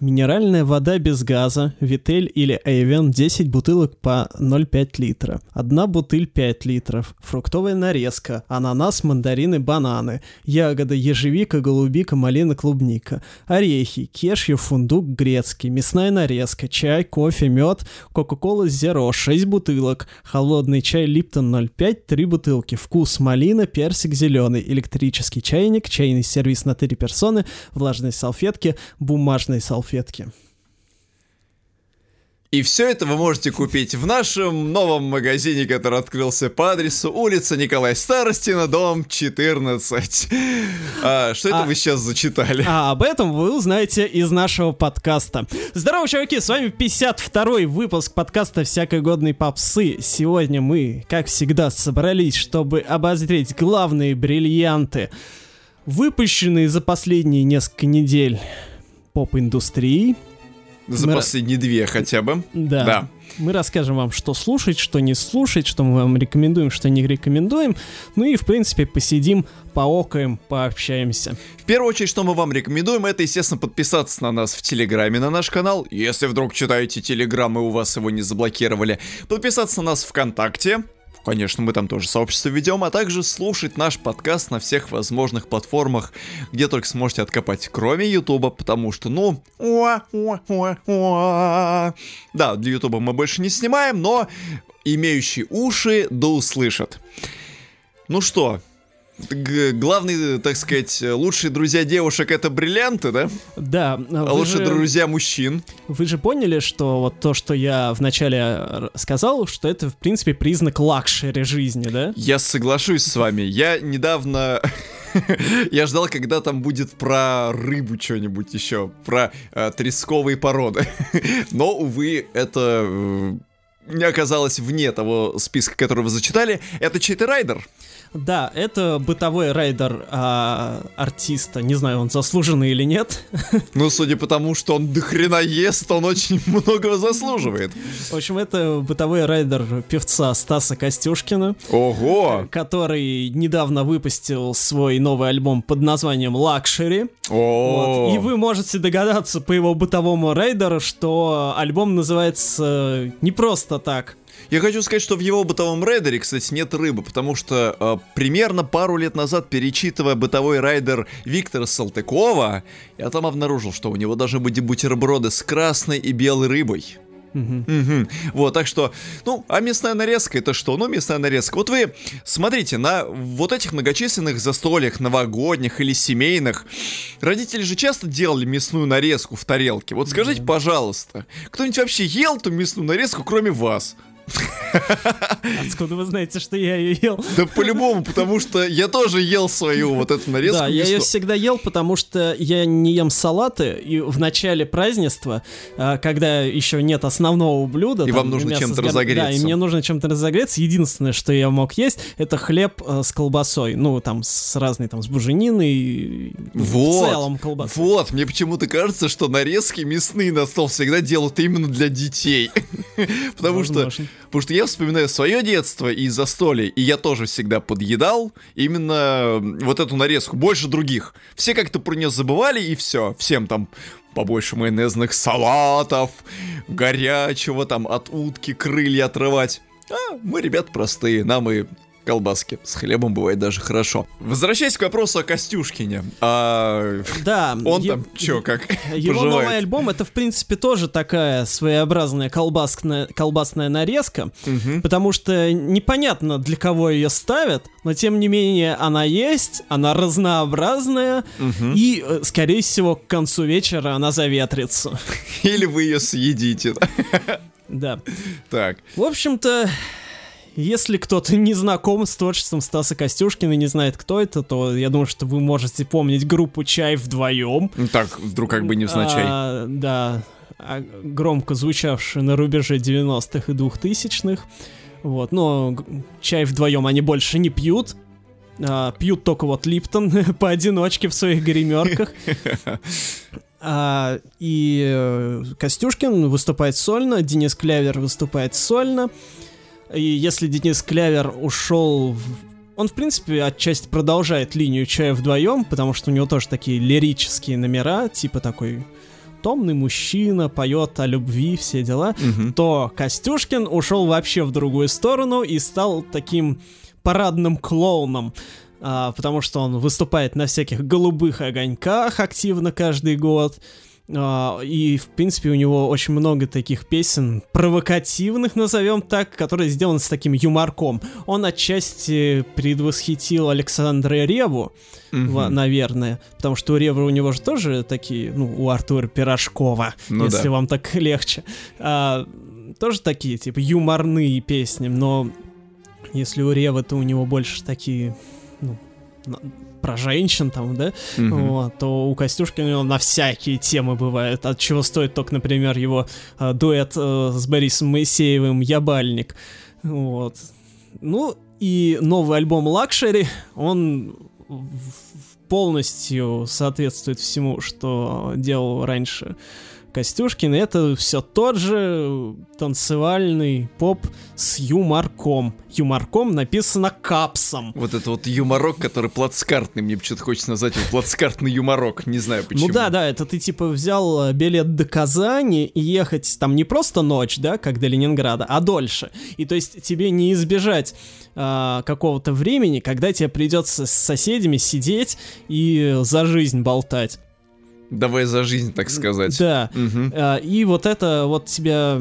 Минеральная вода без газа, Витель или Эйвен 10 бутылок по 0,5 литра. Одна бутыль 5 литров. Фруктовая нарезка. Ананас, мандарины, бананы. Ягода, ежевика, голубика, малина, клубника. Орехи, кешью, фундук, грецкий. Мясная нарезка. Чай, кофе, мед. Кока-кола Зеро 6 бутылок. Холодный чай Липтон 0,5 3 бутылки. Вкус малина, персик зеленый. Электрический чайник, чайный сервис на 3 персоны. Влажные салфетки, бумажные салфетки салфетки. И все это вы можете купить в нашем новом магазине, который открылся по адресу улица Николай Старостина, дом 14. А, что это а, вы сейчас зачитали? А об этом вы узнаете из нашего подкаста. Здорово, чуваки, с вами 52-й выпуск подкаста «Всякой годной попсы». Сегодня мы, как всегда, собрались, чтобы обозреть главные бриллианты, выпущенные за последние несколько недель поп-индустрии. За мы... последние две хотя бы. Да. да. Мы расскажем вам, что слушать, что не слушать, что мы вам рекомендуем, что не рекомендуем. Ну и, в принципе, посидим, поокаем, пообщаемся. В первую очередь, что мы вам рекомендуем, это, естественно, подписаться на нас в Телеграме, на наш канал. Если вдруг читаете Телеграм и у вас его не заблокировали. Подписаться на нас ВКонтакте, Конечно, мы там тоже сообщество ведем, а также слушать наш подкаст на всех возможных платформах, где только сможете откопать, кроме Ютуба, потому что, ну, да, для Ютуба мы больше не снимаем, но имеющие уши да услышат. Ну что, главные, так сказать, лучшие друзья девушек это бриллианты, да? Да. А лучшие же, друзья мужчин. Вы же поняли, что вот то, что я вначале сказал, что это, в принципе, признак luxury жизни, да? Я соглашусь с вами. Я недавно... Я ждал, когда там будет про рыбу что-нибудь еще, про э, тресковые породы. Но, увы, это э, не оказалось вне того списка, который вы зачитали. Это чей-то райдер. Да, это бытовой райдер а, артиста. Не знаю, он заслуженный или нет. Ну, судя по тому, что он дохрена ест, он очень многого заслуживает. В общем, это бытовой райдер певца Стаса Костюшкина. Ого! Который недавно выпустил свой новый альбом под названием «Лакшери». Вот. И вы можете догадаться по его бытовому райдеру, что альбом называется не просто так. Я хочу сказать, что в его бытовом райдере, кстати, нет рыбы, потому что э, примерно пару лет назад, перечитывая бытовой райдер Виктора Салтыкова, я там обнаружил, что у него должны быть бутерброды с красной и белой рыбой. Угу. Угу. Вот, так что, ну, а мясная нарезка это что? Ну, мясная нарезка. Вот вы смотрите, на вот этих многочисленных застольях новогодних или семейных, родители же часто делали мясную нарезку в тарелке. Вот скажите, угу. пожалуйста, кто-нибудь вообще ел ту мясную нарезку, кроме вас? Откуда вы знаете, что я ее ел? Да по-любому, потому что я тоже ел свою вот эту нарезку. Да, я ее всегда ел, потому что я не ем салаты, и в начале празднества, а, когда еще нет основного блюда... И вам нужно чем-то разогреться. Да, и мне нужно чем-то разогреться. Единственное, что я мог есть, это хлеб а, с колбасой. Ну, там, с разной, там, с бужениной, вот, в целом колбасой. Вот, мне почему-то кажется, что нарезки мясные на стол всегда делают именно для детей. Потому что Потому что я вспоминаю свое детство и застолье, и я тоже всегда подъедал именно вот эту нарезку, больше других. Все как-то про нее забывали, и все. Всем там побольше майонезных салатов, горячего там от утки крылья отрывать. А мы, ребят, простые, нам и колбаски. С хлебом бывает даже хорошо. Возвращаясь к вопросу о Костюшкине. А... Да. Он е- там чё, как Его поживает? новый альбом, это, в принципе, тоже такая своеобразная колбасная, колбасная нарезка, угу. потому что непонятно, для кого ее ставят, но, тем не менее, она есть, она разнообразная, угу. и, э, скорее всего, к концу вечера она заветрится. Или вы ее съедите. Да. Так. В общем-то, если кто-то не знаком с творчеством Стаса Костюшкина и не знает, кто это, то я думаю, что вы можете помнить группу «Чай вдвоем». Ну так, вдруг как бы не невзначай. А, да, а, громко звучавшие на рубеже 90-х и 2000-х. Вот, но чай вдвоем они больше не пьют, а, пьют только вот Липтон поодиночке в своих гримерках. А, и э, Костюшкин выступает сольно, Денис Клявер выступает сольно. И если Денис Клявер ушел в... Он, в принципе, отчасти продолжает линию чая вдвоем, потому что у него тоже такие лирические номера, типа такой томный мужчина, поет о любви, все дела, Мгм. то Костюшкин ушел вообще в другую сторону и стал таким парадным клоуном. а, потому что он выступает на всяких голубых огоньках активно каждый год. А, и, в принципе, у него очень много таких песен провокативных, назовем так, которые сделаны с таким юморком. Он отчасти предвосхитил Александра Реву. Ва- наверное. Потому что у Ревы у него же тоже такие, ну, у Артура Пирожкова, Ну если да. вам так легче. А, тоже такие, типа, юморные песни, но если у Ревы, то у него больше такие, ну, про женщин там, да, Мгм. вот, то у Костюшкина на всякие темы бывают, от чего стоит только, например, его а, дуэт э, с Борисом Моисеевым «Ябальник», вот. Ну, и новый альбом «Лакшери», он полностью соответствует всему, что делал раньше Костюшкин. Это все тот же танцевальный поп с юморком. Юморком написано капсом. Вот это вот юморок, который плацкартный, мне почему-то хочется назвать его плацкартный юморок, не знаю почему. Ну да, да, это ты типа взял э, билет до Казани и ехать там не просто ночь, да, как до Ленинграда, а дольше. И то есть тебе не избежать а, какого-то времени, когда тебе придется с соседями сидеть и за жизнь болтать. Давай за жизнь, так сказать. Да. А, И вот это вот тебя,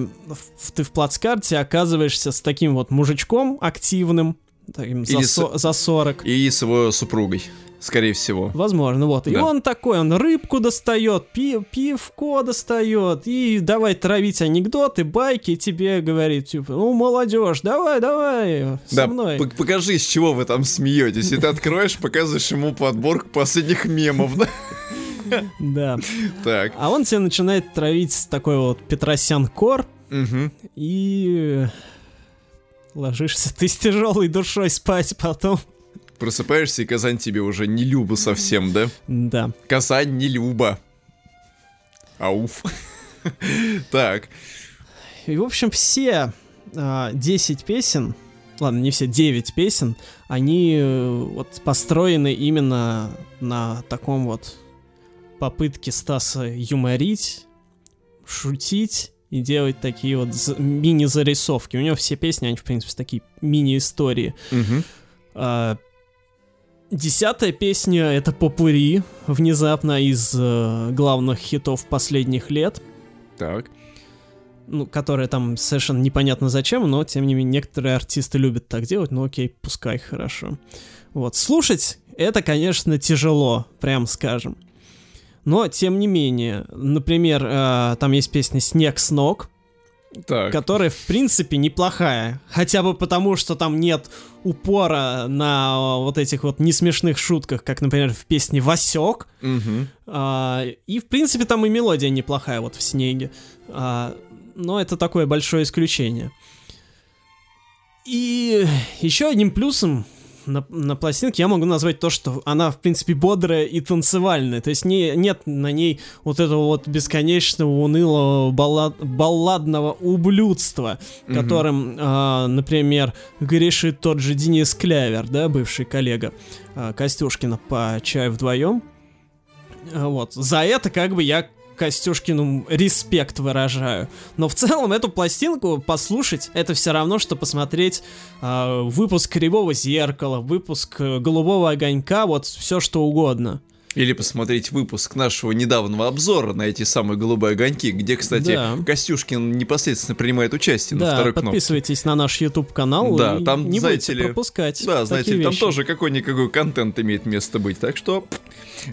ты в плацкарте оказываешься с таким вот мужичком активным, таким за, со- за 40. И с его супругой, скорее всего. Возможно, вот. И Да. он такой, он рыбку достает, пи- пивко достает, и давай травить анекдоты, байки, тебе говорит, типа, ну, молодежь, давай, давай, со Да, мной. покажи, с чего вы там смеетесь. И ты откроешь, показываешь ему подборку последних мемов, да? Да. Так. А он тебе начинает травить такой вот Петросян Кор, и ложишься ты с тяжелой душой спать потом. Просыпаешься, и Казань тебе уже не люба совсем, да? Да. Казань не люба. Ауф. Так. И, в общем, все а, 10 песен, ладно, не все, 9 песен, они э, вот построены именно на таком вот попытке Стаса юморить, шутить и делать такие вот мини-зарисовки. У него все песни, они, в принципе, такие мини-истории. А, Десятая песня — это «Попури», внезапно из э, главных хитов последних лет Так. ну, которая там совершенно непонятно зачем, но тем не менее некоторые артисты любят так делать, ну окей, пускай, хорошо. Вот, слушать это, конечно, тяжело, прям скажем. Но, тем не менее, например, э, там есть песня «Снег с ног», Так. которая, в принципе, неплохая. Хотя бы потому, что там нет упора на э, вот этих вот несмешных шутках, как, например, в песне «Васек», Мгм. а, и, в принципе, там и мелодия неплохая, вот в снеге. А, но это такое большое исключение. И еще одним плюсом на, на пластинке я могу назвать то, что она, в принципе, бодрая и танцевальная. То есть не, нет на ней вот этого вот бесконечного, унылого, баллад, балладного ублюдства, Мгм. которым, а, например, грешит тот же Денис Клявер, да, бывший коллега а, Костюшкина по чаю вдвоем. А, Вот. За это как бы я Костюшкину респект выражаю. Но в целом эту пластинку послушать, это все равно, что посмотреть а, выпуск Кривого Зеркала, выпуск э, Голубого Огонька, вот все что угодно. Или посмотреть выпуск нашего недавнего обзора на эти самые голубые огоньки, где, кстати, Да. Костюшкин непосредственно принимает участие на да, второй кнопке. подписывайтесь на наш YouTube канал Да, и там, не знаете будете ли, пропускать. Да, знаете, ли, там вещи. тоже какой-никакой контент имеет место быть, так что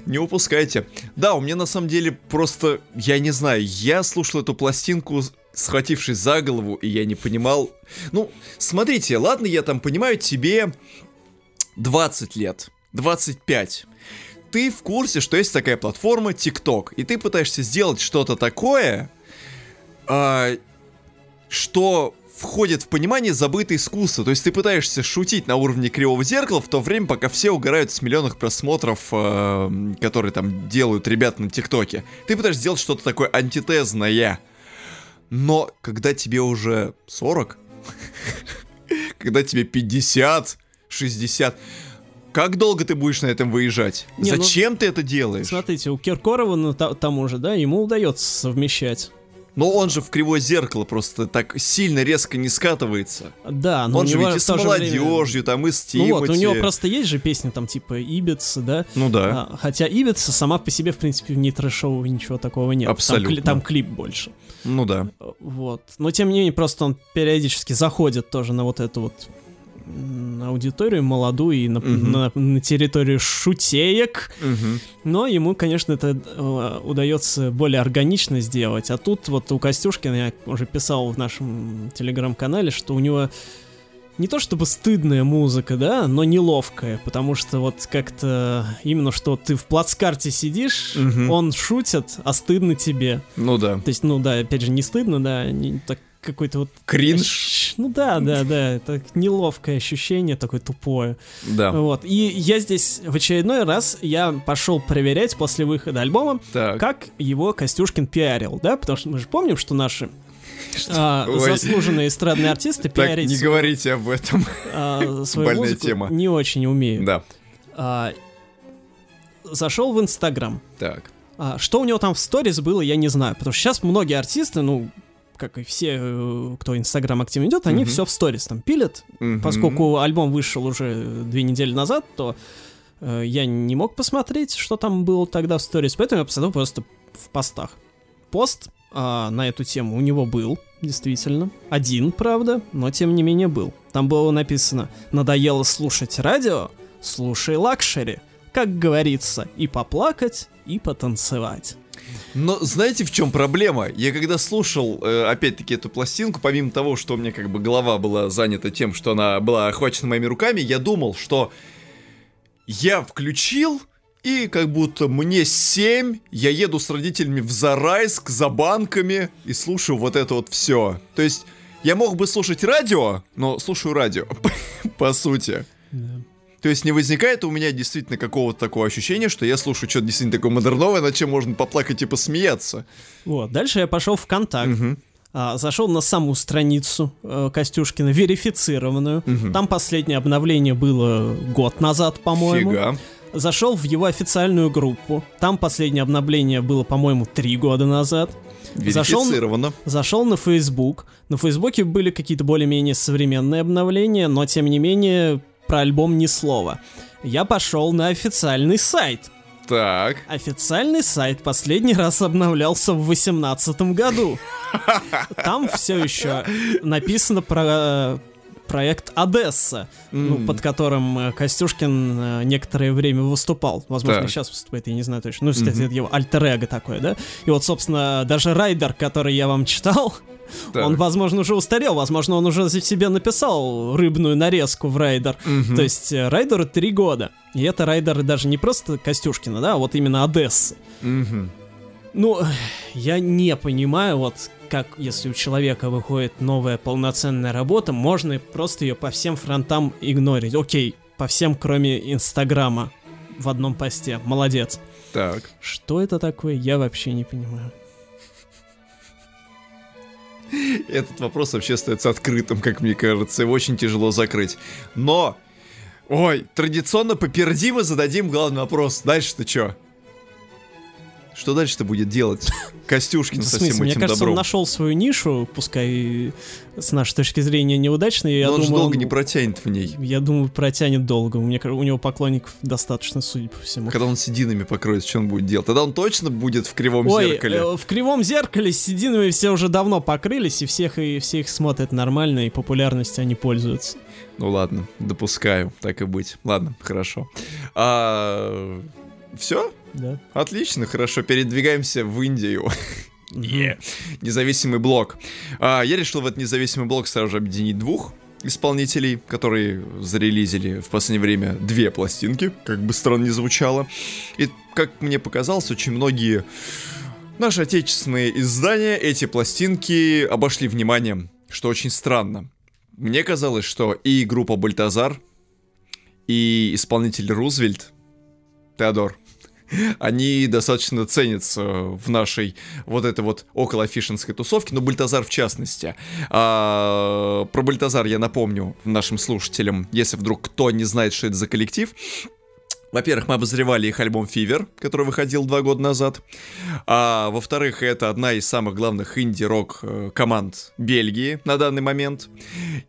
не упускайте. Да, у меня на самом деле просто, я не знаю, я слушал эту пластинку, схватившись за голову, и я не понимал... Ну, смотрите, ладно, я там понимаю, тебе 20 лет, 25. Ты в курсе, что есть такая платформа TikTok, и ты пытаешься сделать что-то такое, а, что входит в понимание забытое искусство. То есть ты пытаешься шутить на уровне кривого зеркала в то время, пока все угорают с миллионных просмотров, э, которые там делают ребята на ТикТоке. Ты пытаешься сделать что-то такое антитезное. Но когда тебе уже 40, когда тебе 50, 60, Как долго ты будешь на этом выезжать? Не, ну, Зачем ты это делаешь? Смотрите, у Киркорова ну, та- тому же, да, ему удается совмещать. Но он же в кривое зеркало просто так сильно резко не скатывается. Да, но он у же него ведь и с же время- молодежью, там и с Ну Тимати. вот, у него просто есть же песни там типа Ибица, да? Ну да. А, хотя Ибица сама по себе, в принципе, в не трэшового ничего такого нет. Там кли- Абсолютно. Там, клип больше. Ну да. Вот. Но тем не менее, просто он периодически заходит тоже на вот эту вот аудиторию молодую и на, Мгм. на- на территорию шутеек. Мгм. Но ему, конечно, это э, удается более органично сделать. А тут вот у Костюшкина, я уже писал в нашем телеграм-канале, что у него не то чтобы стыдная музыка, да, но неловкая, потому что вот как-то именно что ты в плацкарте сидишь, Мгм. он шутит, а стыдно тебе. Ну да. То есть, ну да, опять же, не стыдно, да, не, так какой-то вот... Кринж. Ну да, да, да, это неловкое ощущение, такое тупое. Да. Вот. И я здесь в очередной раз я пошел проверять после выхода альбома, Так. как его Костюшкин пиарил, да? Потому что мы же помним, что наши а, заслуженные эстрадные артисты Так, пиарить не говорите об этом. а, свою Больная музыку тема. не очень умеют. Да. А, зашел в Инстаграм. Так. А, что у него там в сторис было, я не знаю. Потому что сейчас многие артисты, ну, как и все, э, кто Инстаграм активно идет, они Мгм. все в сторис там пилят. Мгм. Поскольку альбом вышел уже две недели назад, то э, я не мог посмотреть, что там было тогда в сторис, поэтому я посмотрел просто в постах. Пост а, на эту тему у него был, действительно. Один, правда, но тем не менее был. Там было написано «Надоело слушать радио? Слушай luxury». Как говорится, и поплакать, и потанцевать. Но знаете, в чем проблема? Я когда слушал, э, опять-таки, эту пластинку, помимо того, что у меня как бы голова была занята тем, что она была охвачена моими руками, я думал, что я включил, и как будто мне 7, я еду с родителями в Зарайск за банками и слушаю вот это вот все. То есть я мог бы слушать радио, но слушаю радио, по сути. То есть не возникает у меня действительно какого-то такого ощущения, что я слушаю что-то действительно такое модерновое, над чем можно поплакать и посмеяться. Вот, дальше я пошел в контакт. Мгм. А, зашел на саму страницу э, Костюшкина, верифицированную. Мгм. Там последнее обновление было год назад, по-моему. Фига. Зашел в его официальную группу. Там последнее обновление было, по-моему, три года назад. Зашел-. Зашел на Facebook. На Фейсбуке были какие-то более-менее современные обновления, но тем не менее про альбом ни слова. Я пошел на официальный сайт. Так. Официальный сайт последний раз обновлялся в 2018 году. Там все еще написано про э, проект Одесса, ну, М. под которым э, Костюшкин э, некоторое время выступал. Возможно, Так. сейчас выступает, я не знаю точно. Ну, кстати, Мгм. это его альтер такое, да? И вот, собственно, даже Райдер, который я вам читал, Так. он, возможно, уже устарел, возможно, он уже себе написал рыбную нарезку в Райдер. Мгм. То есть э, Райдеру три года. И это Райдер даже не просто Костюшкина, да, а вот именно Одесса. Мгм. Ну, я не понимаю, вот как если у человека выходит новая полноценная работа, можно просто ее по всем фронтам игнорить. Окей, по всем, кроме Инстаграма в одном посте. Молодец. Так. Что это такое, я вообще не понимаю. Этот вопрос вообще остается открытым, как мне кажется. Его очень тяжело закрыть. Но... Ой, традиционно попердим и зададим главный вопрос. Дальше-то что? Что дальше-то будет делать Костюшкин В со смысле, всем мне этим кажется, он добром? нашел свою нишу, пускай с нашей точки зрения неудачной. Я Но он же думаю, долго он- не протянет в ней. Я думаю, протянет долго. Мне кажется, у него поклонников достаточно, судя по всему. Когда он сединами покроется, что он будет делать? Тогда он точно будет в кривом Ой, зеркале. э, в кривом зеркале с сединами все уже давно покрылись, и всех и все их смотрят нормально, и популярностью они пользуются. Ну ладно, допускаю, так и быть. Ладно, хорошо. А, все? Да. Отлично, хорошо. Передвигаемся в Индию. Е. Независимый блок. А, я решил в этот независимый блок сразу же объединить двух исполнителей, которые зарелизили в последнее время две пластинки, как бы странно не звучало. И, как мне показалось, очень многие наши отечественные издания эти пластинки обошли вниманием, что очень странно. Мне казалось, что и группа Бальтазар, и исполнитель Рузвельт, Теодор, они достаточно ценятся в нашей вот этой вот около фишинской тусовке, но Бальтазар в частности. А, про Бальтазар я напомню нашим слушателям, если вдруг кто не знает, что это за коллектив. Во-первых, мы обозревали их альбом Fever, который выходил два года назад. А во-вторых, это одна из самых главных инди-рок э, команд Бельгии на данный момент.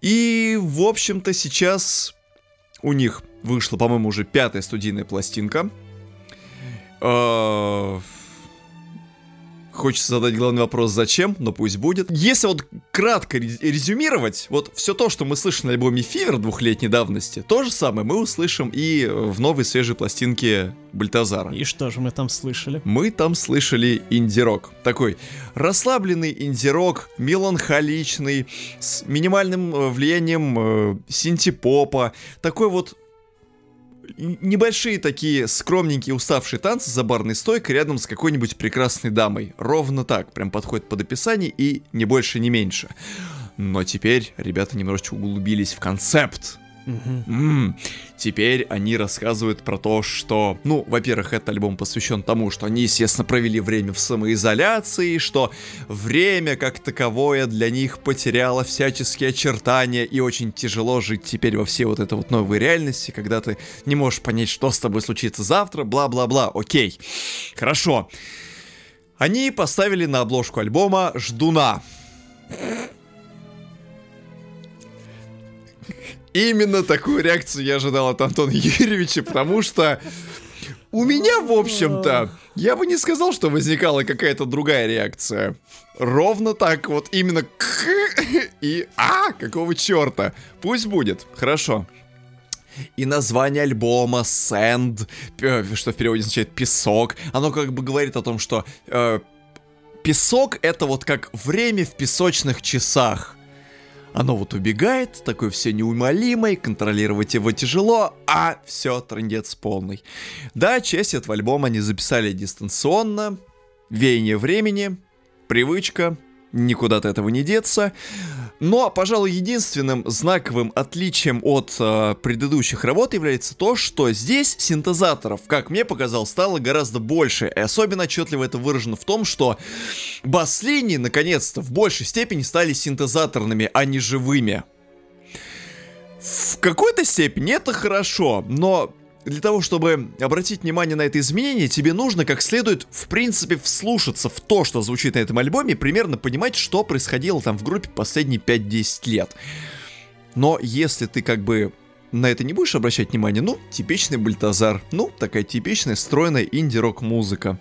И, в общем-то, сейчас у них вышла, по-моему, уже пятая студийная пластинка. Uh, Хочется задать главный вопрос, зачем, но пусть будет. Если вот кратко резюмировать, вот все то, что мы слышим на альбоме Фивер двухлетней давности, то же самое мы услышим и в новой свежей пластинке Бальтазара. И что же мы там слышали? Мы там слышали инди-рок. Такой расслабленный инди-рок, меланхоличный, с минимальным э, влиянием э, синтепопа. Такой вот небольшие такие скромненькие уставшие танцы за барной стойкой рядом с какой-нибудь прекрасной дамой. Ровно так, прям подходит под описание и не больше, не меньше. Но теперь ребята немножечко углубились в концепт. Угу. М-м. Теперь они рассказывают про то, что, ну, во-первых, этот альбом посвящен тому, что они, естественно, провели время в самоизоляции, что время как таковое для них потеряло всяческие очертания, и очень тяжело жить теперь во всей вот этой вот новой реальности, когда ты не можешь понять, что с тобой случится завтра, бла-бла-бла. Окей, хорошо. Они поставили на обложку альбома «Ждуна». Именно такую реакцию я ожидал от Антона Юрьевича, потому что у меня, в общем-то, я бы не сказал, что возникала какая-то другая реакция. Ровно так вот, именно к и а, какого черта. Пусть будет, хорошо. И название альбома Sand, что в переводе означает песок, оно как бы говорит о том, что э, песок это вот как время в песочных часах. Оно вот убегает, такое все неумолимое, контролировать его тяжело, а все, трендец полный. Да, часть этого альбома они записали дистанционно, веяние времени, привычка, никуда от этого не деться. Но, пожалуй, единственным знаковым отличием от э, предыдущих работ является то, что здесь синтезаторов, как мне показалось, стало гораздо больше. И особенно отчетливо это выражено в том, что бас-линии, наконец-то, в большей степени стали синтезаторными, а не живыми. В какой-то степени это хорошо, но для того, чтобы обратить внимание на это изменение, тебе нужно как следует, в принципе, вслушаться в то, что звучит на этом альбоме, примерно понимать, что происходило там в группе последние 5-10 лет. Но если ты как бы на это не будешь обращать внимание, ну, типичный Бальтазар, ну, такая типичная стройная инди-рок музыка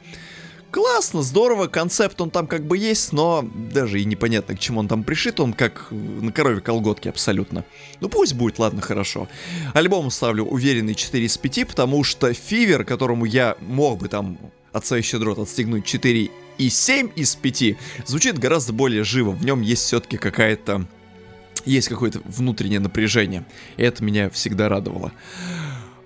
классно, здорово, концепт он там как бы есть, но даже и непонятно, к чему он там пришит, он как на корове колготки абсолютно. Ну пусть будет, ладно, хорошо. Альбом ставлю уверенный 4 из 5, потому что Фивер, которому я мог бы там от своих щедрот отстегнуть 4 и 7 из 5, звучит гораздо более живо, в нем есть все-таки какая-то есть какое-то внутреннее напряжение. И это меня всегда радовало.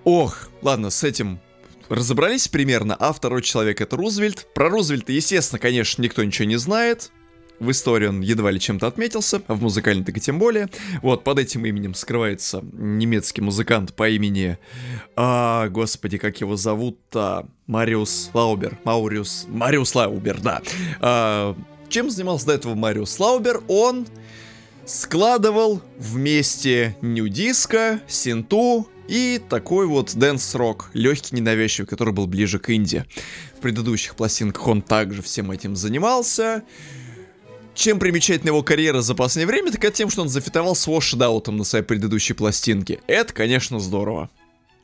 Ох, ладно, с этим разобрались примерно, а второй человек это Рузвельт. Про Рузвельта, естественно, конечно, никто ничего не знает. В истории он едва ли чем-то отметился, а в музыкальной так и тем более. Вот, под этим именем скрывается немецкий музыкант по имени... А, господи, как его зовут-то? Мариус Лаубер. Мауриус... Мариус Лаубер, да. А, чем занимался до этого Мариус Лаубер? Он складывал вместе nu-disco, синту, и такой вот dance-rock, легкий, ненавязчивый, который был ближе к инди. В предыдущих пластинках он также всем этим занимался. Чем примечательна его карьера за последнее время, так это тем, что он зафитовал с Washdout'ом на своей предыдущей пластинке. Это, конечно, здорово.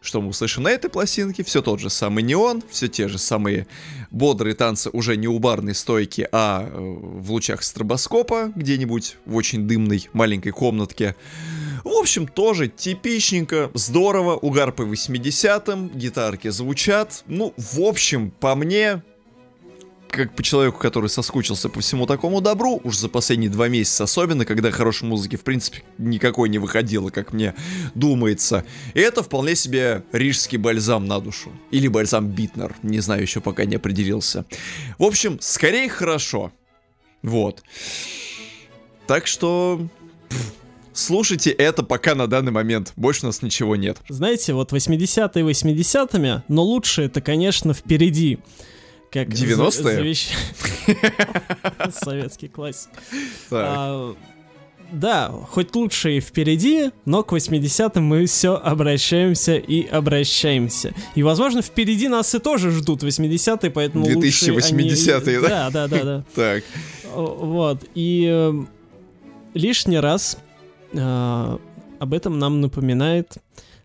Что мы услышим на этой пластинке? Все тот же самый неон, все те же самые бодрые танцы уже не у барной стойки, а э, в лучах стробоскопа где-нибудь в очень дымной маленькой комнатке. В общем, тоже типичненько, здорово, угар по 80-м, гитарки звучат. Ну, в общем, по мне, как по человеку, который соскучился по всему такому добру, уж за последние два месяца, особенно, когда хорошей музыки, в принципе, никакой не выходило, как мне думается. И это вполне себе рижский бальзам на душу. Или бальзам Битнер, не знаю, еще пока не определился. В общем, скорее хорошо. Вот. Так что Слушайте это пока на данный момент. Больше у нас ничего нет. Знаете, вот 80-е 80-ми, но лучше это, конечно, впереди. Как 90-е? Завещ... Советский классик. А, да, хоть лучше и впереди, но к 80-м мы все обращаемся и обращаемся. И, возможно, впереди нас и тоже ждут 80-е, поэтому 2080-е, они... да? Да, да, да, да. Так. Вот, и э, лишний раз э, об этом нам напоминает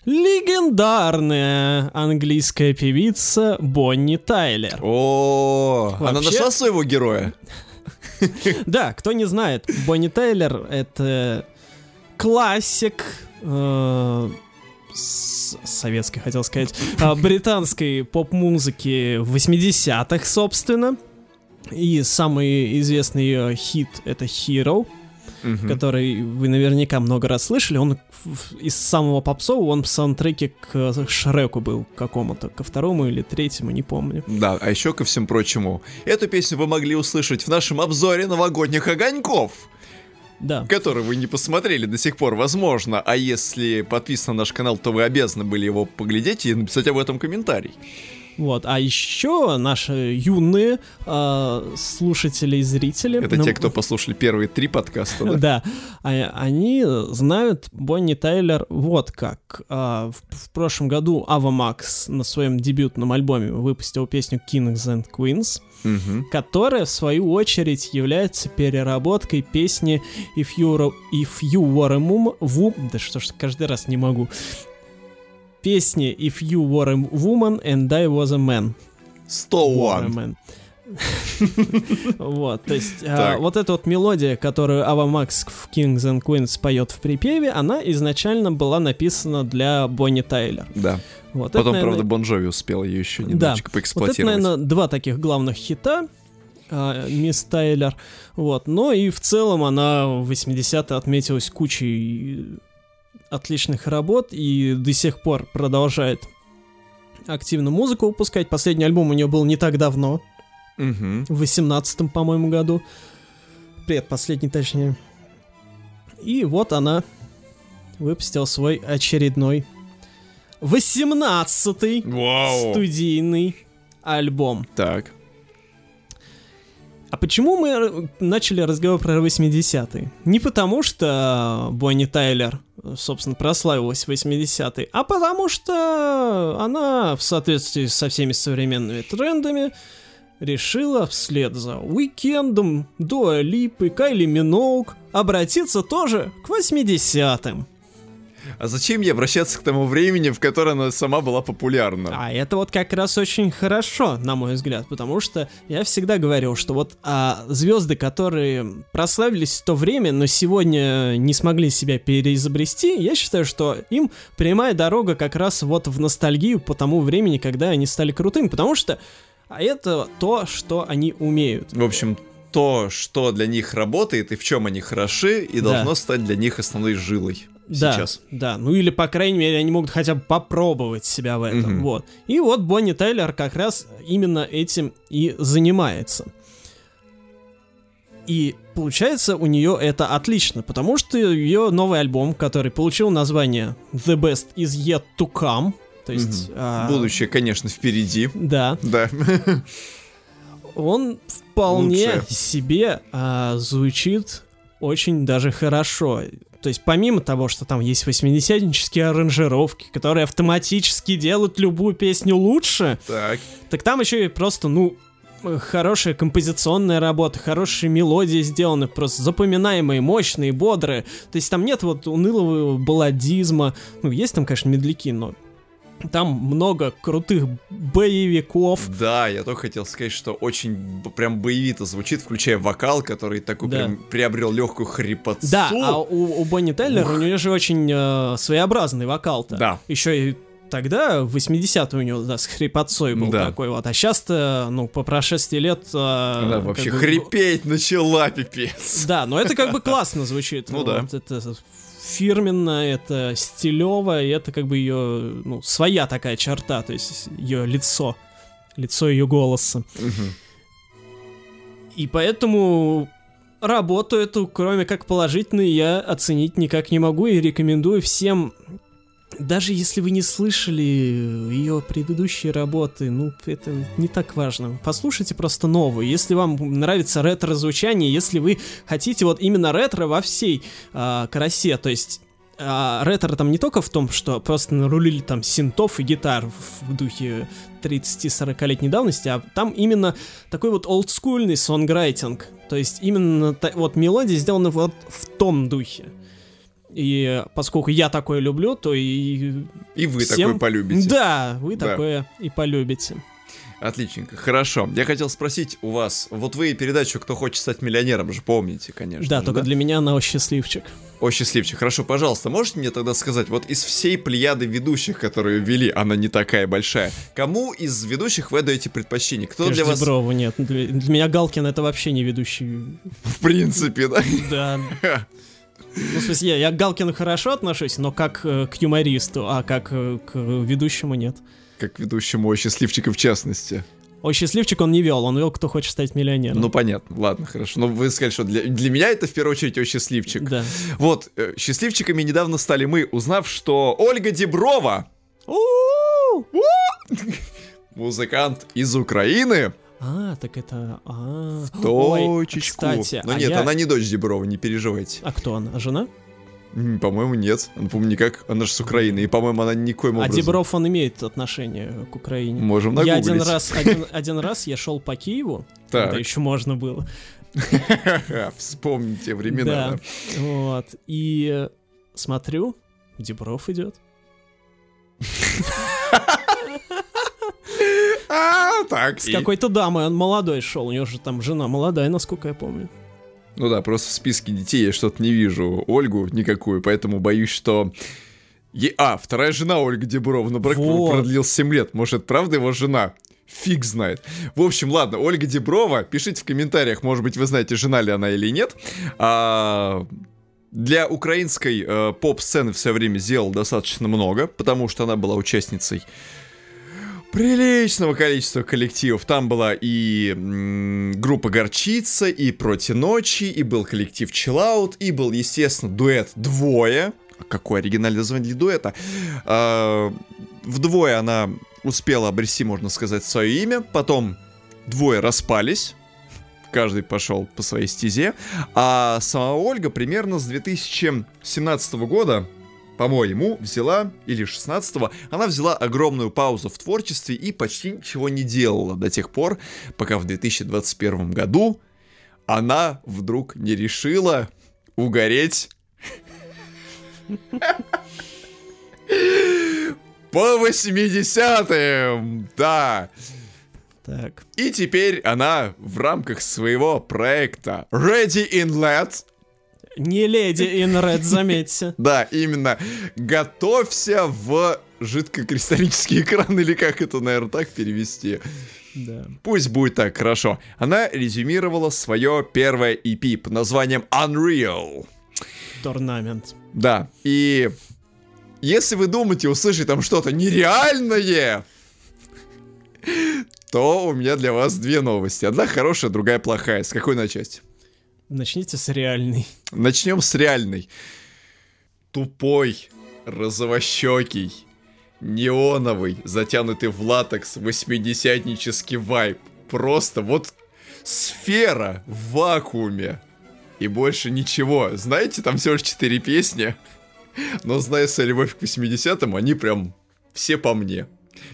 легендарная английская певица Бонни Тайлер. О, Вообще... она нашла своего героя? Да, кто не знает, Бонни Тайлер — это классик э, советской, хотел сказать, э, британской поп-музыки 80-х, собственно. И самый известный ее хит — это «Hero», угу. который вы наверняка много раз слышали. Он из самого попсового, он в саундтреке к Шреку был какому-то, ко второму или третьему, не помню. Да, а еще ко всем прочему. Эту песню вы могли услышать в нашем обзоре новогодних огоньков. Да. Который вы не посмотрели до сих пор, возможно. А если подписаны на наш канал, то вы обязаны были его поглядеть и написать об этом комментарий. Вот. А еще наши юные э, слушатели и зрители... Это ну, те, кто послушали первые три подкаста, да? Да. А, они знают Бонни Тайлер вот как. А, в, в прошлом году Ава Макс на своем дебютном альбоме выпустил песню Kings and Queens, угу. которая, в свою очередь, является переработкой песни If You, If you Were a Woman... Да что ж, каждый раз не могу песни If You Were a Woman and I Was a Man. 101. Вот, то есть а, вот эта вот мелодия, которую Ава Макс в Kings and Queens поет в припеве, она изначально была написана для Бонни Тайлер. Да. Вот, Потом, это, правда, Бон Джови успел ее еще немножечко да. поэксплуатировать. Вот это, наверное, два таких главных хита а, Мисс Тайлер. Вот. Но и в целом она в 80-е отметилась кучей отличных работ и до сих пор продолжает активно музыку выпускать. Последний альбом у нее был не так давно. Угу. В 18-м, по-моему, году. Предпоследний, точнее. И вот она выпустила свой очередной 18-й студийный альбом. Так. А почему мы начали разговор про 80-е? Не потому, что Бонни Тайлер, собственно, прославилась в 80-е, а потому что она, в соответствии со всеми современными трендами, решила вслед за Уикендом, Дуа Липой, Кайли Миноук обратиться тоже к 80-м. А зачем ей обращаться к тому времени, в которое она сама была популярна? А это вот как раз очень хорошо, на мой взгляд, потому что я всегда говорил, что вот а, звезды, которые прославились в то время, но сегодня не смогли себя переизобрести, я считаю, что им прямая дорога как раз вот в ностальгию по тому времени, когда они стали крутыми, потому что а это то, что они умеют. В общем, то, что для них работает и в чем они хороши, и да. должно стать для них основной жилой да, сейчас. Да, ну или, по крайней мере, они могут хотя бы попробовать себя в этом. Угу. Вот. И вот Бонни Тайлер как раз именно этим и занимается. И получается у нее это отлично, потому что ее новый альбом, который получил название The Best is Yet to Come, то есть... Угу. А... Будущее, конечно, впереди. Да. Да. Он вполне Лучше. себе а, звучит очень даже хорошо. То есть помимо того, что там есть 80-нические аранжировки, которые автоматически делают любую песню лучше, так, так там еще и просто, ну, хорошая композиционная работа, хорошие мелодии сделаны, просто запоминаемые, мощные, бодрые. То есть там нет вот унылого балладизма. Ну, есть там, конечно, медляки, но там много крутых боевиков. Да, я только хотел сказать, что очень прям боевито звучит, включая вокал, который такой да. прям приобрел легкую хрипотцу. Да, а у, у Бонни Теллер у нее же очень э, своеобразный вокал-то. Да. Еще и тогда, в 80-е у него, да, с хрипотцой был да. такой вот, а сейчас-то, ну, по прошествии лет... Э, да, вообще бы, хрипеть начала, пипец. Да, но это как бы классно звучит. Ну да. Это фирменно, это стилево, и это как бы ее, ну, своя такая черта, то есть ее лицо, лицо ее голоса. Угу. И поэтому работу эту, кроме как положительной, я оценить никак не могу и рекомендую всем даже если вы не слышали ее предыдущие работы, ну, это не так важно. Послушайте просто новую. Если вам нравится ретро-звучание, если вы хотите вот именно ретро во всей э, красе, то есть а ретро там не только в том, что просто нарулили там синтов и гитар в духе 30-40-летней давности, а там именно такой вот олдскульный сонграйтинг. То есть именно та, вот мелодия сделана вот в том духе. И поскольку я такое люблю, то и... И вы всем... такое полюбите. Да, вы да. такое и полюбите. Отличненько, хорошо. Я хотел спросить у вас, вот вы передачу «Кто хочет стать миллионером» же помните, конечно. Да, же, только да? для меня она о счастливчик. О счастливчик. Хорошо, пожалуйста, можете мне тогда сказать, вот из всей плеяды ведущих, которые вели, она не такая большая, кому из ведущих вы даете предпочтение? Кто Конечно, для вас... Брову нет. Для, для меня Галкин это вообще не ведущий. В принципе, да? Да. Ну, в смысле, я, я к Галкину хорошо отношусь, но как э, к юмористу, а как э, к ведущему нет. Как к ведущему о счастливчика в частности. О счастливчик он не вел, он вел, кто хочет стать миллионером. Ну понятно, ладно, хорошо. Но вы сказали, что для, для меня это в первую очередь о счастливчик. Да. Вот, э, счастливчиками недавно стали мы, узнав, что Ольга Деброва, музыкант из Украины, а, так это... А, точечку. Ой, кстати, Но а нет, я... она не дочь Деброва, не переживайте. А кто она? Жена? По-моему, нет. Она, по-моему, никак. Она же с Украины. И, по-моему, она никоим а образом. А Дебров, он имеет отношение к Украине. Можем нагуглить. Я один раз, один, один раз я шел по Киеву, так. когда еще можно было. Вспомните времена. Да, вот. И смотрю, Дебров идет. А, так. С какой-то дамой, он молодой шел, у него же там жена молодая, насколько я помню. Ну да, просто в списке детей я что-то не вижу Ольгу никакую, поэтому боюсь, что... Е... А, вторая жена Ольга Деброва, но брак вот. продлился 7 лет. Может, правда его жена? Фиг знает. В общем, ладно, Ольга Деброва, пишите в комментариях, может быть, вы знаете, жена ли она или нет. А, для украинской э, поп-сцены все время сделал достаточно много, потому что она была участницей приличного количества коллективов. Там была и группа Горчица, и Проти Ночи, и был коллектив Chillout, и был, естественно, дуэт Двое. Какое оригинальное название для дуэта? А, вдвое она успела обрести, можно сказать, свое имя. Потом двое распались. Каждый пошел по своей стезе. А сама Ольга примерно с 2017 года по-моему, взяла, или 16-го, она взяла огромную паузу в творчестве и почти ничего не делала до тех пор, пока в 2021 году она вдруг не решила угореть по 80-м, да. Так. И теперь она в рамках своего проекта Ready in LED не леди red, заметьте. Да, именно. Готовься в жидкокристаллический экран, или как это, наверное, так перевести. Да. Пусть будет так, хорошо. Она резюмировала свое первое EP под названием Unreal. Торнамент. Да, и если вы думаете услышать там что-то нереальное, то у меня для вас две новости. Одна хорошая, другая плохая. С какой начать? Начните с реальной. Начнем с реальной. Тупой, розовощекий, неоновый, затянутый в латекс, восьмидесятнический вайп. Просто вот сфера в вакууме. И больше ничего. Знаете, там всего лишь четыре песни. Но зная свою любовь к 80-м, они прям все по мне.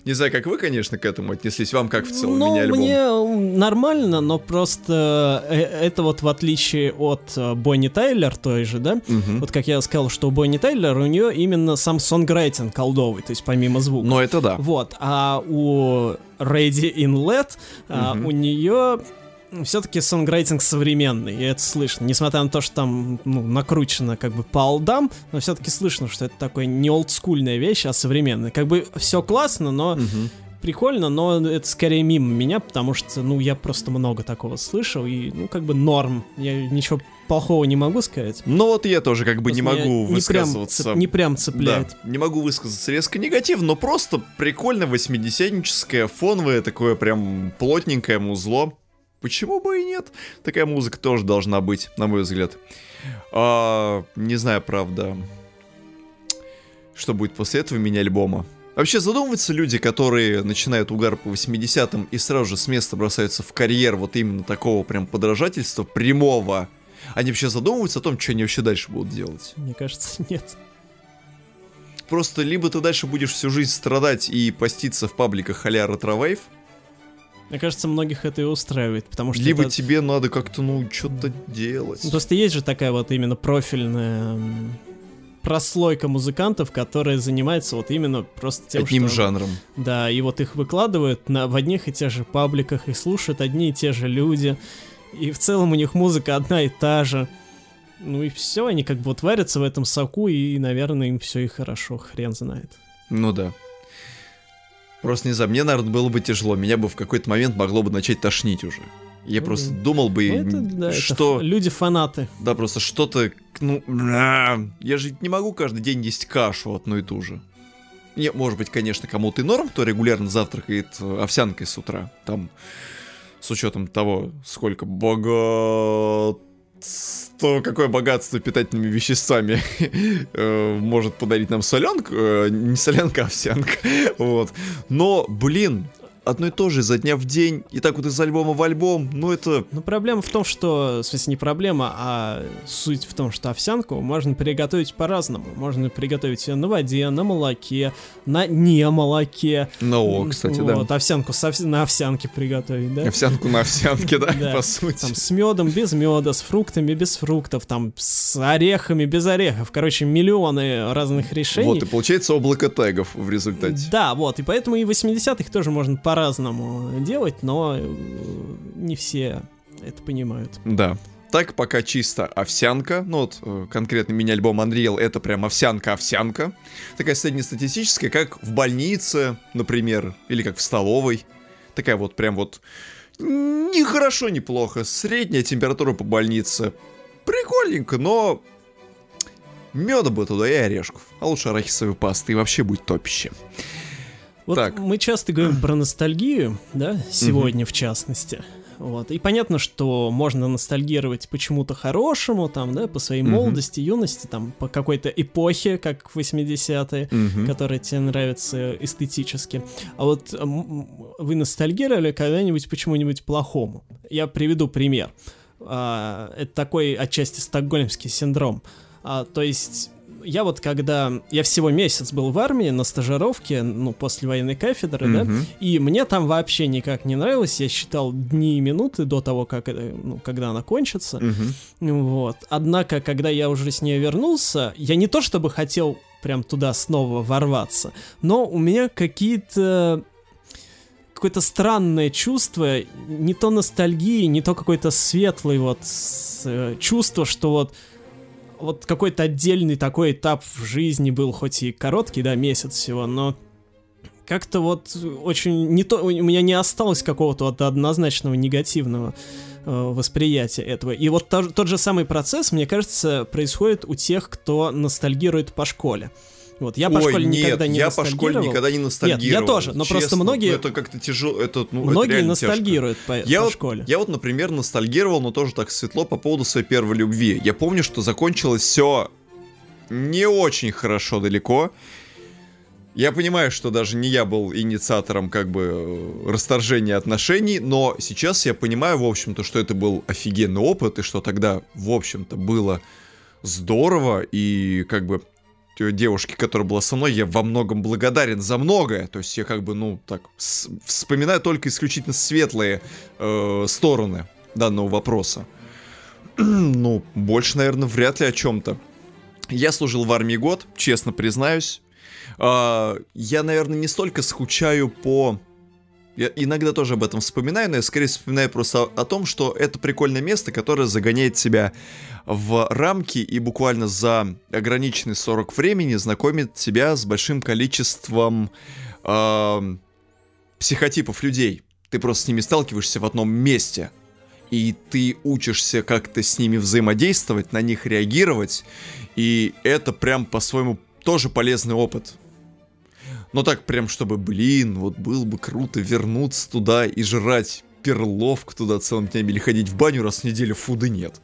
Не знаю, как вы, конечно, к этому отнеслись. Вам как в целом ну, меня альбом? мне нормально, но просто э, это вот в отличие от э, Бонни Тайлер той же, да? Угу. Вот как я сказал, что у Бонни Тайлер у нее именно сам сонграйтинг колдовый, то есть помимо звука. Но это да. Вот, а у Ready in LED угу. у нее все-таки сонграйтинг современный, и это слышно. Несмотря на то, что там ну, накручено как бы по алдам, но все-таки слышно, что это такое не олдскульная вещь, а современная. Как бы все классно, но угу. прикольно, но это скорее мимо меня, потому что, ну, я просто много такого слышал, и, ну, как бы норм. Я ничего плохого не могу сказать. Ну вот я тоже как бы просто не могу высказываться. Не прям, цеп, не прям цепляет. Да, не могу высказаться резко негативно, но просто прикольно восьмидесятническое, фоновое, такое прям плотненькое музло почему бы и нет? Такая музыка тоже должна быть, на мой взгляд. А, не знаю, правда, что будет после этого мини-альбома. Вообще задумываются люди, которые начинают угар по 80-м и сразу же с места бросаются в карьер вот именно такого прям подражательства прямого. Они вообще задумываются о том, что они вообще дальше будут делать? Мне кажется, нет. Просто либо ты дальше будешь всю жизнь страдать и поститься в пабликах ретровейв, мне кажется, многих это и устраивает, потому что... Либо это... тебе надо как-то, ну, что-то делать. Ну, просто есть же такая вот именно профильная прослойка музыкантов, которая занимается вот именно просто тем, Одним что... жанром. Да, и вот их выкладывают на, в одних и тех же пабликах, их слушают одни и те же люди, и в целом у них музыка одна и та же. Ну и все, они как бы вот варятся в этом соку, и, наверное, им все и хорошо, хрен знает. Ну да. Просто не знаю, мне, наверное, было бы тяжело. Меня бы в какой-то момент могло бы начать тошнить уже. Я ну, просто думал бы, это, да, что... Это люди-фанаты. Да, просто что-то... Ну, я же не могу каждый день есть кашу одну и ту же. Не, может быть, конечно, кому-то и норм, кто регулярно завтракает э, овсянкой с утра. Там, с учетом того, сколько богат то какое богатство питательными веществами э, может подарить нам соленка, э, не соленка, а овсянка, вот. Но, блин, одно и то же изо дня в день, и так вот из альбома в альбом, ну это... Ну проблема в том, что, в смысле не проблема, а суть в том, что овсянку можно приготовить по-разному. Можно приготовить ее на воде, на молоке, на не молоке. Ну, кстати, вот, да. Вот, овсянку с на овсянке приготовить, да? Овсянку на овсянке, да, по сути. Там с медом, без меда, с фруктами, без фруктов, там с орехами, без орехов. Короче, миллионы разных решений. Вот, и получается облако тегов в результате. Да, вот, и поэтому и 80-х тоже можно по по-разному делать, но э, не все это понимают. Да. Так пока чисто овсянка, ну вот э, конкретно мини-альбом Unreal это прям овсянка-овсянка. Такая среднестатистическая, как в больнице, например, или как в столовой. Такая вот прям вот не хорошо, не. Средняя температура по больнице. Прикольненько, но меда бы туда и орешков. А лучше арахисовой пасты, и вообще будет топище. Вот так. мы часто говорим про ностальгию, да, сегодня угу. в частности. Вот. И понятно, что можно ностальгировать почему-то хорошему, там, да, по своей mm молодости, юности, там, по какой-то эпохе, как 80-е, mm которая тебе нравится эстетически. А вот вы ностальгировали когда-нибудь почему-нибудь плохому? Я приведу пример. А, это такой отчасти стокгольмский синдром. А, то есть я вот когда... Я всего месяц был в армии на стажировке, ну, после военной кафедры, mm-hmm. да, и мне там вообще никак не нравилось. Я считал дни и минуты до того, как, ну, когда она кончится. Mm-hmm. Вот. Однако, когда я уже с нее вернулся, я не то чтобы хотел прям туда снова ворваться, но у меня какие-то какое-то странное чувство, не то ностальгии, не то какое-то светлое вот э, чувство, что вот вот какой-то отдельный такой этап в жизни был, хоть и короткий, да, месяц всего, но как-то вот очень не то, у меня не осталось какого-то вот однозначного негативного э, восприятия этого. И вот то, тот же самый процесс, мне кажется, происходит у тех, кто ностальгирует по школе. Вот, я по Ой, школе нет, никогда не я по школе никогда не ностальгировал. Нет, я тоже, но честно, просто многие... Это как-то тяжело, это, ну, Многие это ностальгируют по, я по вот, школе. Я вот, например, ностальгировал, но тоже так светло по поводу своей первой любви. Я помню, что закончилось все не очень хорошо далеко. Я понимаю, что даже не я был инициатором как бы э, расторжения отношений, но сейчас я понимаю, в общем-то, что это был офигенный опыт, и что тогда, в общем-то, было здорово, и как бы девушке, которая была со мной, я во многом благодарен за многое. То есть я как бы, ну, так, вспоминаю только исключительно светлые э, стороны данного вопроса. ну, больше, наверное, вряд ли о чем-то. Я служил в армии год, честно признаюсь. Э, я, наверное, не столько скучаю по я иногда тоже об этом вспоминаю, но я скорее вспоминаю просто о, том, что это прикольное место, которое загоняет тебя в рамки и буквально за ограниченный срок времени знакомит тебя с большим количеством э, психотипов людей. Ты просто с ними сталкиваешься в одном месте. И ты учишься как-то с ними взаимодействовать, на них реагировать. И это прям по-своему тоже полезный опыт. Но так прям, чтобы, блин, вот было бы круто вернуться туда и жрать перловку туда целыми днями или ходить в баню раз в неделю, фуда нет.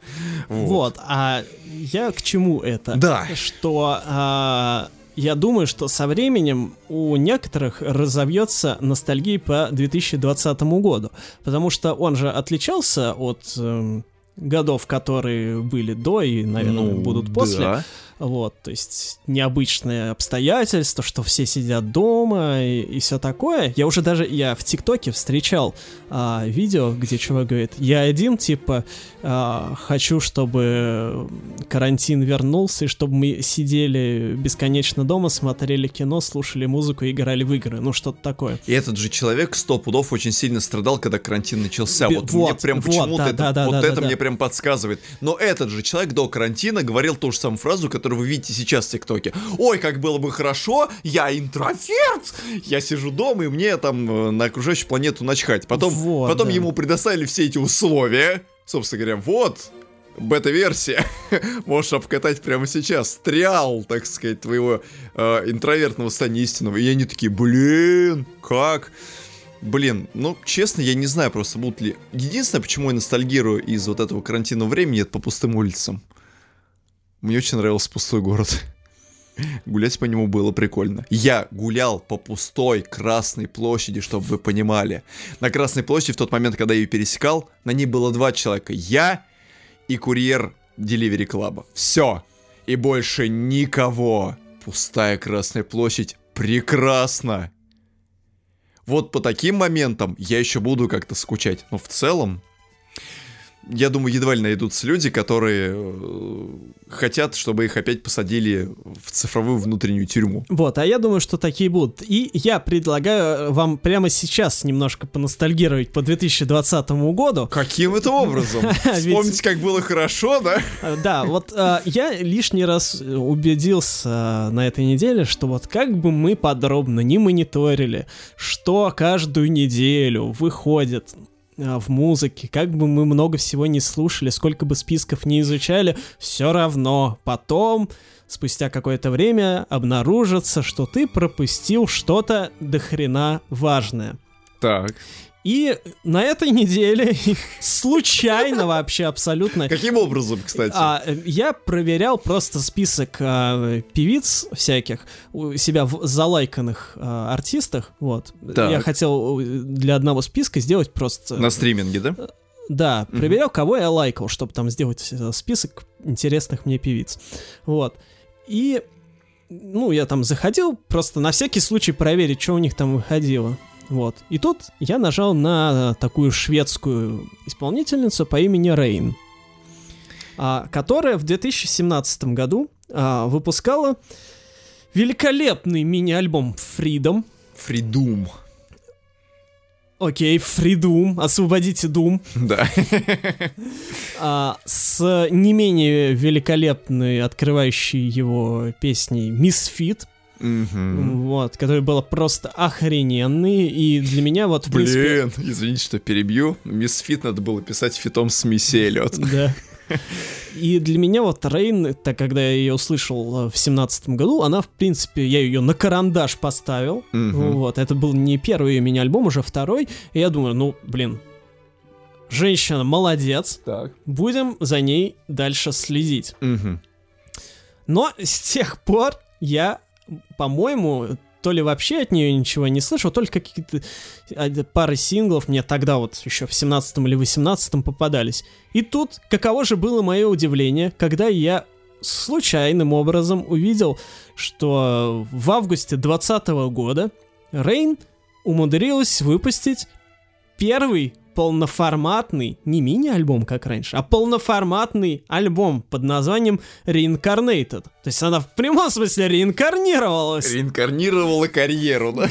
Вот. вот, а я к чему это? Да. Что а, я думаю, что со временем у некоторых разовьется ностальгия по 2020 году, потому что он же отличался от... Э, годов, которые были до и, наверное, ну, будут после. Да. Вот, то есть необычные обстоятельства, что все сидят дома и, и все такое. Я уже даже, я в ТикТоке встречал а, видео, где чувак говорит, я один, типа, а, хочу, чтобы карантин вернулся, и чтобы мы сидели бесконечно дома, смотрели кино, слушали музыку и играли в игры. Ну, что-то такое. И этот же человек сто пудов очень сильно страдал, когда карантин начался. Вот, вот мне прям вот, почему-то да, это, да, да, вот да, это да, мне да. прям подсказывает. Но этот же человек до карантина говорил ту же самую фразу, которую вы видите сейчас в ТикТоке. Ой, как было бы хорошо, я интроверт, я сижу дома, и мне там э, на окружающую планету начхать. Потом, вот, потом да. ему предоставили все эти условия. Собственно говоря, вот, бета-версия. Можешь обкатать прямо сейчас. Триал, так сказать, твоего э, интровертного стания истинного. И они такие, блин, как? Блин, ну, честно, я не знаю просто, будут ли... Единственное, почему я ностальгирую из вот этого карантинного времени, это по пустым улицам. Мне очень нравился пустой город. Гулять по нему было прикольно. Я гулял по пустой Красной площади, чтобы вы понимали. На Красной площади в тот момент, когда я ее пересекал, на ней было два человека. Я и курьер Delivery Club. Все. И больше никого. Пустая Красная площадь. Прекрасно. Вот по таким моментам я еще буду как-то скучать. Но в целом, я думаю, едва ли найдутся люди, которые э, хотят, чтобы их опять посадили в цифровую внутреннюю тюрьму. Вот, а я думаю, что такие будут. И я предлагаю вам прямо сейчас немножко поностальгировать по 2020 году. Каким это образом? Вспомнить, как было хорошо, да? Да, вот э, я лишний раз убедился на этой неделе, что вот как бы мы подробно не мониторили, что каждую неделю выходит в музыке, как бы мы много всего не слушали, сколько бы списков не изучали, все равно потом, спустя какое-то время, обнаружится, что ты пропустил что-то дохрена важное. Так. И на этой неделе, случайно вообще абсолютно... Каким образом, кстати? А, я проверял просто список а, певиц всяких, у себя в залайканных а, артистах, вот. Так. Я хотел для одного списка сделать просто... На стриминге, да? Да, проверял, угу. кого я лайкал, чтобы там сделать э, список интересных мне певиц. Вот. И ну, я там заходил просто на всякий случай проверить, что у них там выходило. Вот. И тут я нажал на такую шведскую исполнительницу по имени Рейн, а, которая в 2017 году а, выпускала великолепный мини-альбом Freedom. Freedom. Окей, Freedom, освободите Doom. Да. А, с не менее великолепной открывающей его песней Misfit. Угу. Вот, который был просто охрененный, и для меня вот, в Блин, принципе... извините, что перебью, Мисс Фит надо было писать фитом с Мисси Эллиот. Да. И для меня вот Рейн, так когда я ее услышал э, в семнадцатом году, она, в принципе, я ее на карандаш поставил. Угу. Вот, это был не первый ее мини-альбом, уже второй. И я думаю, ну, блин, женщина молодец. Так. Будем за ней дальше следить. Угу. Но с тех пор я по-моему, то ли вообще от нее ничего не слышал, только какие-то а, пары синглов мне тогда вот еще в 17 или 18 попадались. И тут, каково же было мое удивление, когда я случайным образом увидел, что в августе 2020 года Рейн умудрилась выпустить первый полноформатный, не мини-альбом, как раньше, а полноформатный альбом под названием Reincarnated. То есть она в прямом смысле реинкарнировалась. Реинкарнировала карьеру, да?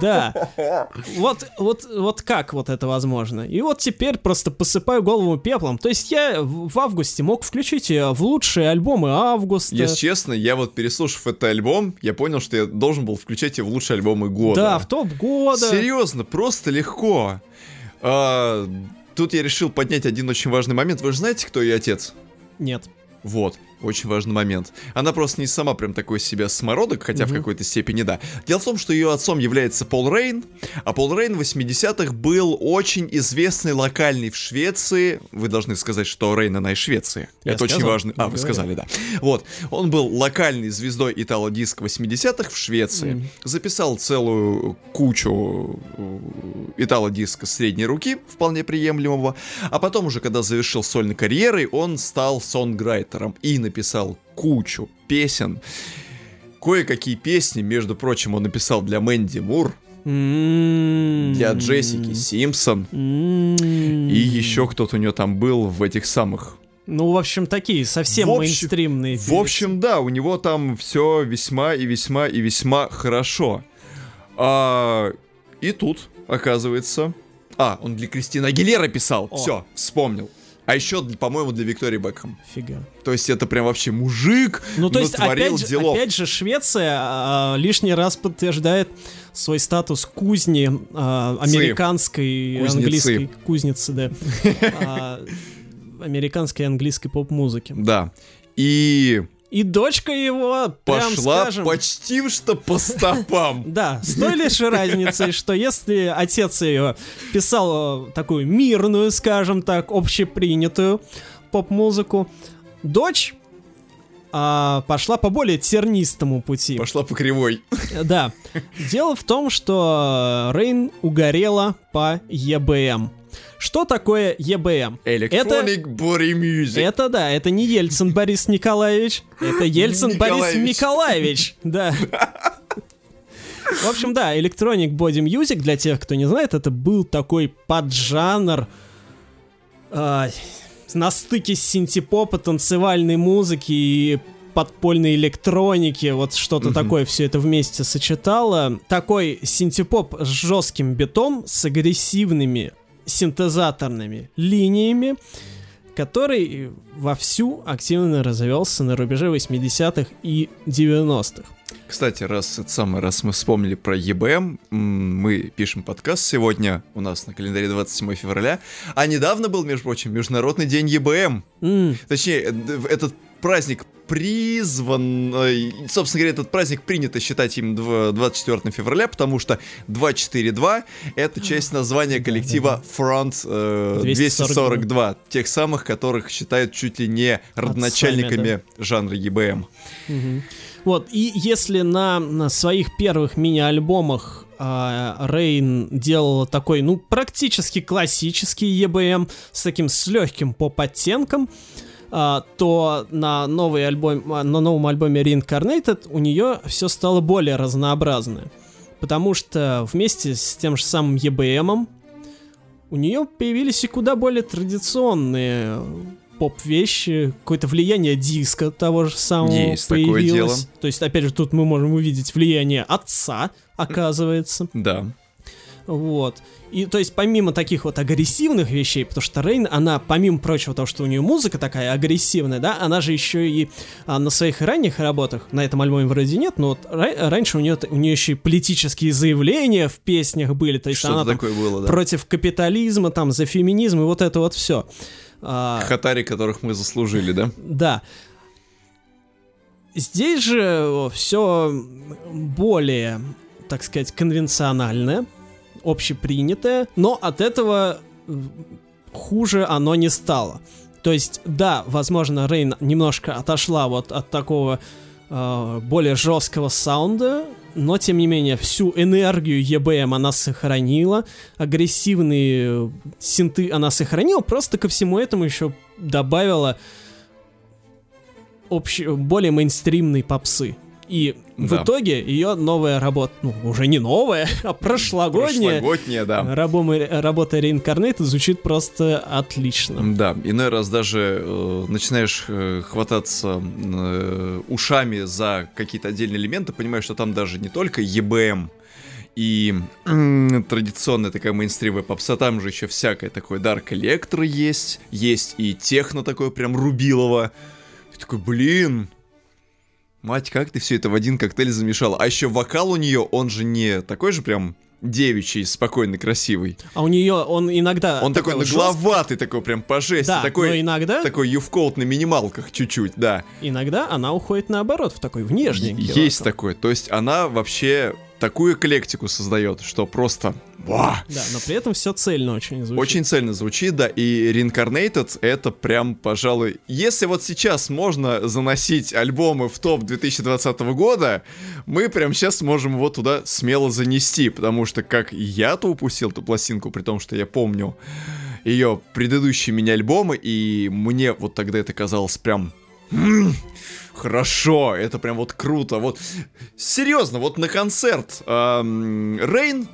Да. Вот, вот, вот как вот это возможно? И вот теперь просто посыпаю голову пеплом. То есть я в августе мог включить ее в лучшие альбомы августа. Если честно, я вот переслушав этот альбом, я понял, что я должен был включать ее в лучшие альбомы года. Да, в топ года. Серьезно, просто легко. А, тут я решил поднять один очень важный момент. Вы же знаете, кто ее отец? Нет. Вот. Очень важный момент. Она просто не сама прям такой себя самородок, хотя в какой-то степени да. Дело в том, что ее отцом является Пол Рейн, а Пол Рейн в 80-х был очень известный локальный в Швеции. Вы должны сказать, что Рейн она из Швеции. Я Это очень сказал. важно. А, Я вы сказали, да. Вот. Он был локальной звездой итало-диск 80-х в Швеции. Записал целую кучу э, итало-диска средней руки, вполне приемлемого. А потом уже, когда завершил сольной карьерой, он стал сонграйтером и написал кучу песен. Кое-какие песни, между прочим, он написал для Мэнди Мур, М-м-м. для Джессики Симпсон. М-м. И еще кто-то у нее там был в этих самых Ну, в общем, такие совсем В общем- мейнстримные. В общем, да, у него там все весьма и весьма и весьма хорошо. А, и тут, оказывается... А, он для Кристины Агилера писал. О. Все, вспомнил. А еще, по-моему, для Виктории Бекхэм. Фига. То есть это прям вообще мужик Ну, то есть, натворил опять же, делов. опять же, Швеция а, лишний раз подтверждает свой статус кузни а, американской, Кузнецы. английской кузницы, да, а, американской и английской поп-музыки. Да. И И дочка его, прям пошла скажем, почти что по стопам. Да, с той лишь разницей, что если отец ее писал э, такую мирную, скажем так, общепринятую поп-музыку, дочь а, пошла по более тернистому пути. Пошла по кривой. Да. Дело в том, что Рейн угорела по ЕБМ. Что такое ЕБМ? Electronic Body Music. Это да, это не Ельцин Борис Николаевич, это Ельцин Борис Николаевич. Да. В общем, да, Electronic Body Music, для тех, кто не знает, это был такой поджанр а, на стыке синтепопа, танцевальной музыки и подпольной электроники, вот что-то такое все это вместе сочетало. Такой синтепоп с жестким битом, с агрессивными синтезаторными линиями, который вовсю активно развивался на рубеже 80-х и 90-х. Кстати, раз это самое, раз мы вспомнили про EBM, м, мы пишем подкаст сегодня, у нас на календаре 27 февраля, а недавно был, между прочим, Международный день EBM. М, Точнее, э, этот праздник призван, э, собственно говоря, этот праздник принято считать им дв- 24 февраля, потому что 242 это часть названия коллектива Front э, 242. 242, тех самых, которых считают чуть ли не родоначальниками жанра EBM. Вот, и если на, своих первых мини-альбомах а, Рейн делала такой, ну, практически классический EBM с таким с легким поп-оттенком, а, то на, новый альбом, а, на новом альбоме Reincarnated у нее все стало более разнообразное. Потому что вместе с тем же самым EBM у нее появились и куда более традиционные поп-вещи, какое-то влияние диска того же самого Есть такое появилось. дело. То есть, опять же, тут мы можем увидеть влияние отца, оказывается. Да. Вот. И то есть помимо таких вот агрессивных вещей, потому что Рейн, она помимо прочего того, что у нее музыка такая агрессивная, да, она же еще и а, на своих ранних работах, на этом альбоме вроде нет, но вот ра- раньше у нее, у нее еще и политические заявления в песнях были, то есть Что-то она там такое было, да. против капитализма, там, за феминизм и вот это вот все. Хатари, которых мы заслужили, да? Да. Здесь же все более, так сказать, конвенциональное, общепринятое, но от этого э, хуже оно не стало. То есть, да, возможно, Рейн немножко отошла вот от такого э, более жесткого саунда, но тем не менее всю энергию EBM она сохранила, агрессивные э, синты она сохранила, просто ко всему этому еще добавила общ... более мейнстримной попсы. И в Да. итоге ее новая работа, ну, уже не новая, а прошлогодняя, Прошлогодняя, да. рабома- работа Reincarnate звучит просто отлично. Да, иной раз даже э, начинаешь э, хвататься э, ушами за какие-то отдельные элементы, понимаешь, что там даже не только EBM и м, традиционная такая мейнстримовая попса, там же еще всякое такое Dark Electro есть, есть и техно такое прям рубилово. Ты такой, блин, Мать, как ты все это в один коктейль замешал? А еще вокал у нее, он же не такой же прям девичий, спокойный, красивый. А у нее он иногда... Он такой жёст- нагловатый, такой прям по жести, Да, такой, но иногда, такой юфкоут на минималках чуть-чуть, да. иногда она уходит наоборот, в такой внешненький. Есть такое. То есть она вообще такую эклектику создает, что просто... Ва! Да, но при этом все цельно очень звучит. Очень цельно звучит, да, и Reincarnated это прям, пожалуй, если вот сейчас можно заносить альбомы в топ 2020 года, мы прям сейчас можем его туда смело занести, потому что как я-то упустил эту пластинку, при том, что я помню ее предыдущие мини-альбомы, и мне вот тогда это казалось прям... «М, Хорошо, это прям вот круто. Вот серьезно, вот на концерт Рейн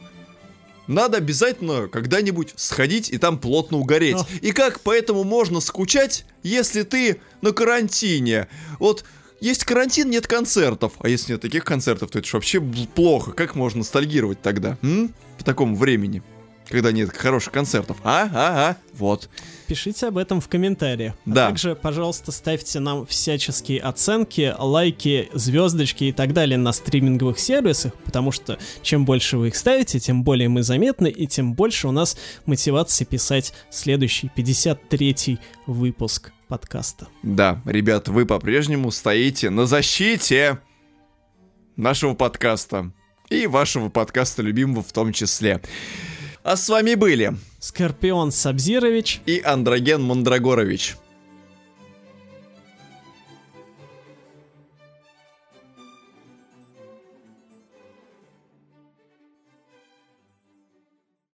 надо обязательно когда-нибудь сходить и там плотно угореть. Ах. И как поэтому можно скучать, если ты на карантине? Вот есть карантин, нет концертов. А если нет таких концертов, то это ж вообще плохо. Как можно ностальгировать тогда? М? По такому времени. Когда нет хороших концертов. А, а, а. Вот. Пишите об этом в комментариях. Да. А также, пожалуйста, ставьте нам всяческие оценки, лайки, звездочки и так далее на стриминговых сервисах, потому что чем больше вы их ставите, тем более мы заметны, и тем больше у нас мотивации писать следующий, 53-й выпуск подкаста. Да, ребят, вы по-прежнему стоите на защите нашего подкаста. И вашего подкаста любимого в том числе. А с вами были Скорпион Сабзирович. и Андроген Мандрагорович.